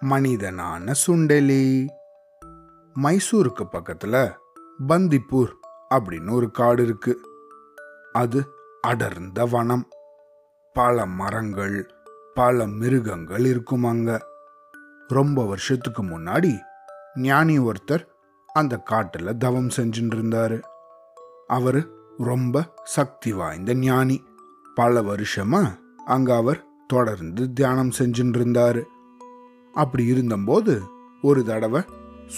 மனிதனான சுண்டெலி. மைசூருக்கு பக்கத்துல பந்திப்பூர் அப்படின்னு ஒரு காடு இருக்கு. அது அடர்ந்த வனம். பல மரங்கள் பல மிருகங்கள் இருக்கும் அங்க. ரொம்ப வருஷத்துக்கு முன்னாடி ஞானி ஒருத்தர் அந்த காட்டுல தவம் செஞ்சுட்டு இருந்தாரு. அவரு ரொம்ப சக்தி வாய்ந்த ஞானி. பல வருஷமா அங்க அவர் தொடர்ந்து தியானம் செஞ்சுட்டு இருந்தாரு அப்படி இருந்தபோது ஒரு தடவை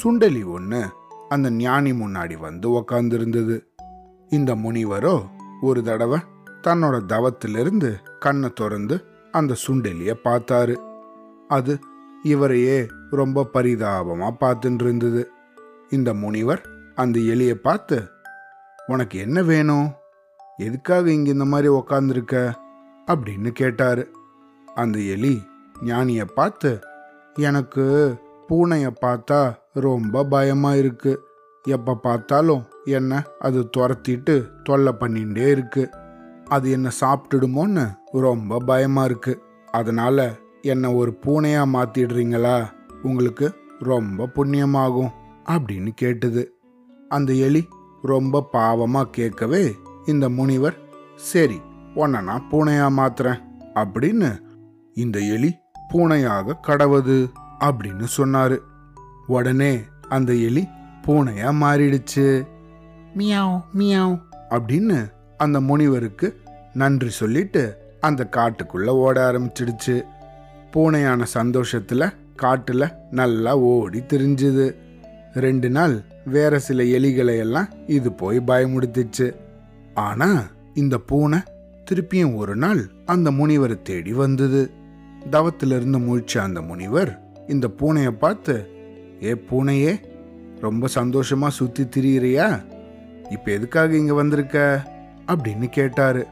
சுண்டலி ஒன்று அந்த ஞானி முன்னாடி வந்து உக்காந்துருந்தது. இந்த முனிவரோ ஒரு தடவை தன்னோட தவத்திலிருந்து கண்ணை திறந்து அந்த சுண்டலியை பார்த்தாரு. அது இவரையே ரொம்ப பரிதாபமாக பார்த்துட்டு இருந்தது இந்த முனிவர் அந்த எலியை பார்த்து உனக்கு என்ன வேணும்? எதுக்காக இங்கே இந்த மாதிரி உக்காந்துருக்க? அப்படின்னு கேட்டாரு. அந்த எலி ஞானியை பார்த்து எனக்கு பூனையை பார்த்தா ரொம்ப பயமாக இருக்கு. எப்போ பார்த்தாலும் என்ன அது துரத்திட்டு தொல்லை பண்ணிகிட்டே இருக்கு. அது என்ன சாப்பிட்டுடுமோன்னு ரொம்ப பயமாக இருக்கு. அதனால் என்னை ஒரு பூனையாக மாற்றிடுறீங்களா உங்களுக்கு ரொம்ப புண்ணியமாகும் அப்படின்னு கேட்டுது. அந்த எலி ரொம்ப பாவமாக கேட்கவே இந்த முனிவர் சரி உன்னை நான் பூனையாக மாத்துறேன் அப்படின்னு இந்த எலி பூனையாக கடவுது அப்படின்னு சொன்னாரு. உடனே அந்த எலி பூனையா மாறிடுச்சு. மியாவ் மியாவ். அப்படின்னு அந்த முனிவருக்கு நன்றி சொல்லிட்டு அந்த காட்டுக்குள்ள ஓட ஆரம்பிச்சிடுச்சு. பூனையான சந்தோஷத்துல காட்டுல நல்லா ஓடி திரிஞ்சுது. ரெண்டு நாள் வேற சில எலிகளை எல்லாம் இது போய் பயமுடுத்துச்சு. ஆனா இந்த பூனை திருப்பியும் ஒரு நாள் அந்த முனிவரை தேடி வந்தது. தவத்திலிருந்து முழிச்ச அந்த முனிவர் இந்த பூனையை பார்த்து ஏ பூனையே ரொம்ப சந்தோஷமா சுத்தி திரியிறியா? இப்ப எதுக்காக இங்க வந்திருக்க? அப்படின்னு கேட்டாரு.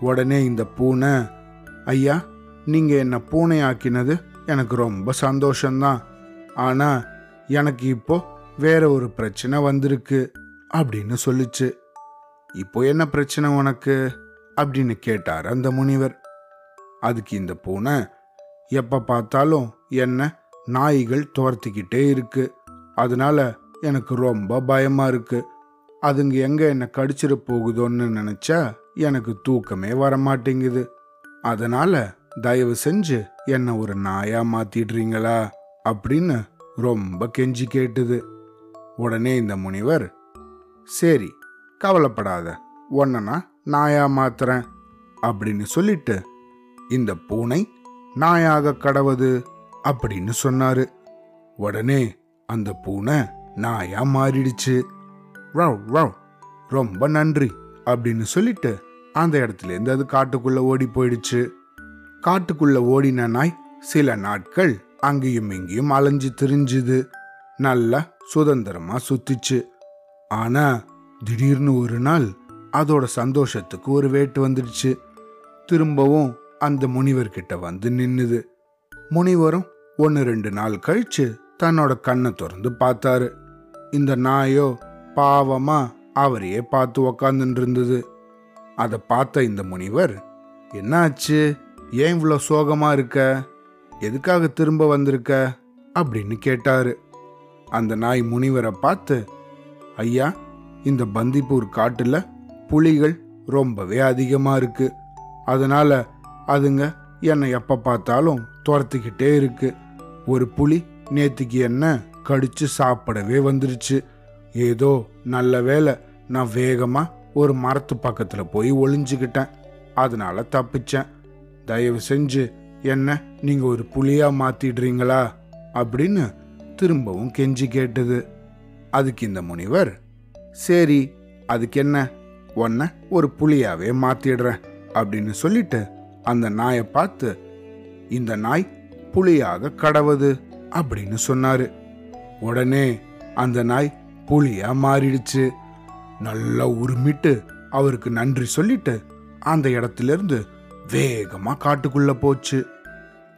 உடனே இந்த பூனை ஐயா நீங்க என்ன பூனை ஆக்கினது எனக்கு ரொம்ப சந்தோஷம்தான். ஆனா எனக்கு இப்போ வேற ஒரு பிரச்சனை வந்திருக்கு அப்படின்னு சொல்லுச்சு. இப்போ என்ன பிரச்சனை உனக்கு? அப்படின்னு கேட்டார் அந்த முனிவர். அதுக்கு இந்த பூனை எப்ப பார்த்தாலும் என்ன நாய்கள் துரத்திக்கிட்டே இருக்கு. அதனால எனக்கு ரொம்ப பயமா இருக்கு. அதுங்க எங்க என்னை கடிச்சிட போகுதோன்னு நினைச்சா எனக்கு தூக்கமே வர மாட்டேங்குது அதனால தயவு செஞ்சு என்ன ஒரு நாயா மாத்திடுறீங்களா? அப்படின்னு ரொம்ப கெஞ்சி கேட்டுது. உடனே இந்த முனிவர் சரி கவலைப்படாத. உன்னை நான் நாயா மாத்துறேன். அப்படின்னு சொல்லிட்டு இந்த பூனை நாயாக கடவுது அப்படின்னு சொன்னாரு. உடனே அந்த பூனை நாயா மாறிடுச்சு. ரவ் ரவ் ரொம்ப நன்றி அப்படின்னு சொல்லிட்டு அந்த இடத்துல இருந்து அது காட்டுக்குள்ள ஓடி போயிடுச்சு. காட்டுக்குள்ள ஓடின நாய் சில நாட்கள் அங்கேயும் இங்கேயும் அலைஞ்சு திரிஞ்சுது. நல்லா சுதந்திரமா சுத்திச்சு. ஆனா திடீர்னு ஒரு நாள் அதோட சந்தோஷத்துக்கு ஒரு வேட்டு வந்துடுச்சு. திரும்பவும் அந்த முனிவர்கிட்ட வந்து நின்னுது. முனிவரும் ஒன்று ரெண்டு நாள் கழிச்சு தன்னோட கண்ணை திறந்து பார்த்தாரு. இந்த நாயோ பாவமா அவரையே பார்த்து உக்காந்துட்டு இருந்தது அதை பார்த்த இந்த முனிவர் என்னாச்சு? ஏன் இவ்வளோ சோகமா இருக்க? எதுக்காக திரும்ப வந்திருக்க? அப்படின்னு கேட்டாரு. அந்த நாய் முனிவரை பார்த்து ஐயா இந்த பந்திப்பூர் காட்டில் புலிகள் ரொம்பவே அதிகமாக இருக்கு. அதனால அதுங்க என்னை எப்போ பார்த்தாலும் துரத்துக்கிட்டே இருக்கு. ஒரு புலி நேத்துக்கு என்ன கடிச்சு சாப்பிடவே வந்துருச்சு. ஏதோ நல்ல வேளை நான் வேகமாக ஒரு மரத்து பக்கத்தில் போய் ஒளிஞ்சுக்கிட்டேன். அதனால தப்பிச்சேன். தயவு செஞ்சு என்ன நீங்கள் ஒரு புளியாக மாற்றிடுறீங்களா அப்படின்னு திரும்பவும் கெஞ்சி கேட்டது. அதுக்கு இந்த முனிவர் சரி அதுக்கு என்ன? உன்னை ஒரு புலியாவே மாற்றிடுறேன் அப்படின்னு சொல்லிட்டு அந்த நாயை பார்த்து இந்த நாய் புலியாக கடவுது அப்படின்னு சொன்னாரு. உடனே அந்த நாய் புலியா மாறிடுச்சு. நல்லா உருமிட்டு அவருக்கு நன்றி சொல்லிட்டு அந்த இடத்துல இருந்து வேகமா காட்டுக்குள்ள போச்சு.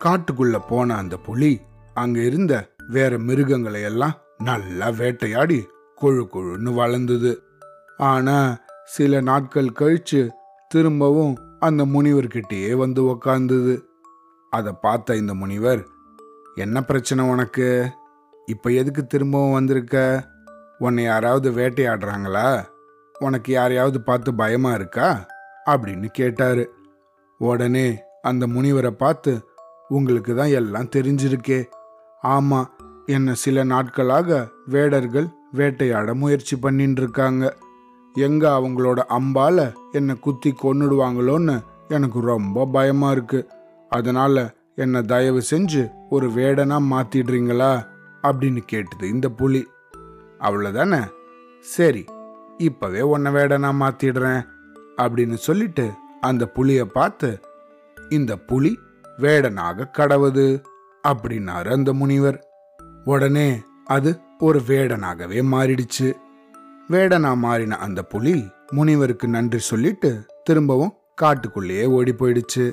காட்டுக்குள்ள போன அந்த புலி அங்க இருந்த வேற மிருகங்களை எல்லாம் நல்லா வேட்டையாடி கொழு கொழுன்னு வளர்ந்தது. ஆனா சில நாட்கள் கழிச்சு திரும்பவும் அந்த முனிவர்கிட்டயே வந்து உக்காந்தது. அதை பார்த்த இந்த முனிவர் என்ன பிரச்சனை உனக்கு? இப்போ எதுக்கு திரும்பவும் வந்திருக்க? உன்னை யாராவது வேட்டையாடுறாங்களா? உனக்கு யாரையாவது பார்த்து பயமா இருக்கா? அப்படின்னு கேட்டாரு. உடனே அந்த முனிவரை பார்த்து உங்களுக்கு தான் எல்லாம் தெரிஞ்சிருக்கே. ஆமா என்ன சில நாட்களாக வேடர்கள் வேட்டையாட முயற்சி பண்ணிட்டு இருக்காங்க எங்க அவங்களோட அம்பால என்னை குத்தி கொன்னுடுவாங்களோன்னு எனக்கு ரொம்ப பயமா இருக்கு. அதனால என்னை தயவு செஞ்சு ஒரு வேடனா மாத்திடுறீங்களா? அப்படின்னு கேட்டது இந்த புலி. அவ்வளோதானே சரி இப்பவே உன்னை வேடனா மாத்திடுறேன் அப்படின்னு சொல்லிட்டு அந்த புலியை பார்த்து இந்த புலி வேடனாக கடவுது அப்படின்னாரு அந்த முனிவர். உடனே அது ஒரு வேடனாகவே மாறிடுச்சு. வேடனா மாறின அந்த புலி முனிவருக்கு நன்றி சொல்லிட்டு திரும்பவும் காட்டுக்குள்ளேயே ஓடி போயிடுச்சு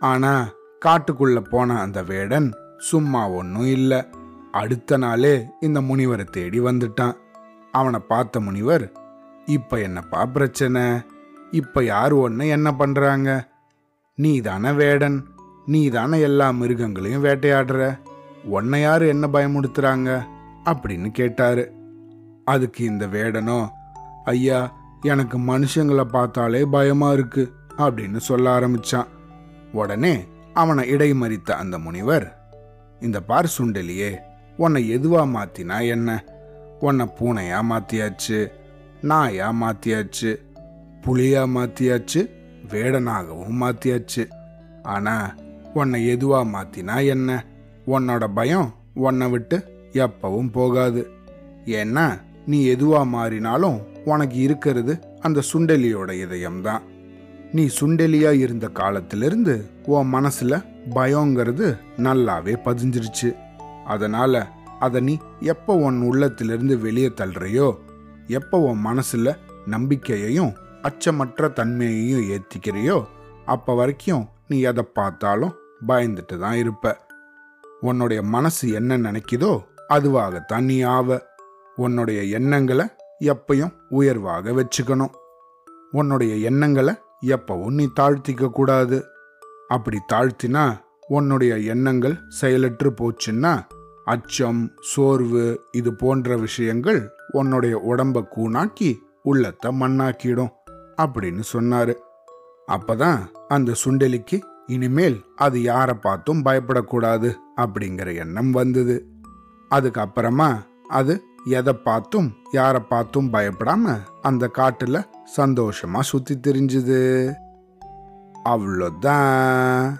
ஆனா காட்டுக்குள்ள போன அந்த வேடன் சும்மா ஒன்றும் இல்லை. அடுத்த நாளே இந்த முனிவரை தேடி வந்துட்டான். அவனை பார்த்த முனிவர் இப்ப என்னப்பா பிரச்சனை? இப்ப யார் ஒன்று என்ன பண்றாங்க? நீ தானே வேடன் நீ தானே எல்லா மிருகங்களையும் வேட்டையாடுற. உன்னை யாரு என்ன பயமுடுத்துறாங்க? அப்படின்னு கேட்டாரு. அதுக்கு இந்த வேடனோ ஐயா எனக்கு மனுஷங்களை பார்த்தாலே பயமா இருக்கு அப்படின்னு சொல்ல ஆரம்பிச்சான். உடனே அவனை இடைமறித்த அந்த முனிவர் இந்த பார் சுண்டலியே உன்னை எதுவா மாத்தினா என்ன? உன்னை பூனையா மாத்தியாச்சு நாயா மாத்தியாச்சு புளியா மாத்தியாச்சு வேடனாகவும் மாத்தியாச்சு. ஆனா உன்னை எதுவா மாத்தினா என்ன? உன்னோட பயம் உன்னை விட்டு எப்பவும் போகாது. ஏன்னா நீ எதுவா மாறினாலும் உனக்கு இருக்கிறது அந்த சுண்டலியோட இதயம்தான். நீ சுண்டலியா இருந்த காலத்திலிருந்து உன் மனசுல பயங்கிறது நல்லாவே பதிஞ்சிருச்சு. அதனால அதை நீ எப்போ உன் உள்ளத்திலிருந்து வெளியே தள்ளுறையோ எப்போ உன் மனசுல நம்பிக்கையையும் அச்சமற்ற தன்மையையும் ஏத்திக்கிறியோ அப்ப வரைக்கும் நீ எதை பார்த்தாலும் பயந்துட்டு தான் இருப்ப. உன்னுடைய மனசு என்ன நினைக்குதோ அதுவாகத்தான் நீ ஆவ. உன்னுடைய எண்ணங்களை எப்பையும் உயர்வாக வச்சுக்கணும். உன்னுடைய எண்ணங்களை எப்பவும் நீ தாழ்த்திக்க கூடாது. அப்படி தாழ்த்தினா உன்னுடைய எண்ணங்கள் செயலற்று போச்சுன்னா அச்சம் சோர்வு இது போன்ற விஷயங்கள் உன்னுடைய உடம்ப கூணாக்கி உள்ளத்தை மண்ணாக்கிடும் அப்படின்னு சொன்னாரு. அப்பதான் அந்த சுண்டலிக்கு இனிமேல் அது யாரை பார்த்தும் பயப்படக்கூடாது அப்படிங்கிற எண்ணம் வந்தது. அதுக்கப்புறமா அது எதை பார்த்தும் யாரை பார்த்தும் பயப்படாம அந்த காட்டுல சந்தோஷமா சுத்தி திரிஞ்சுது. அவ்வளோதான்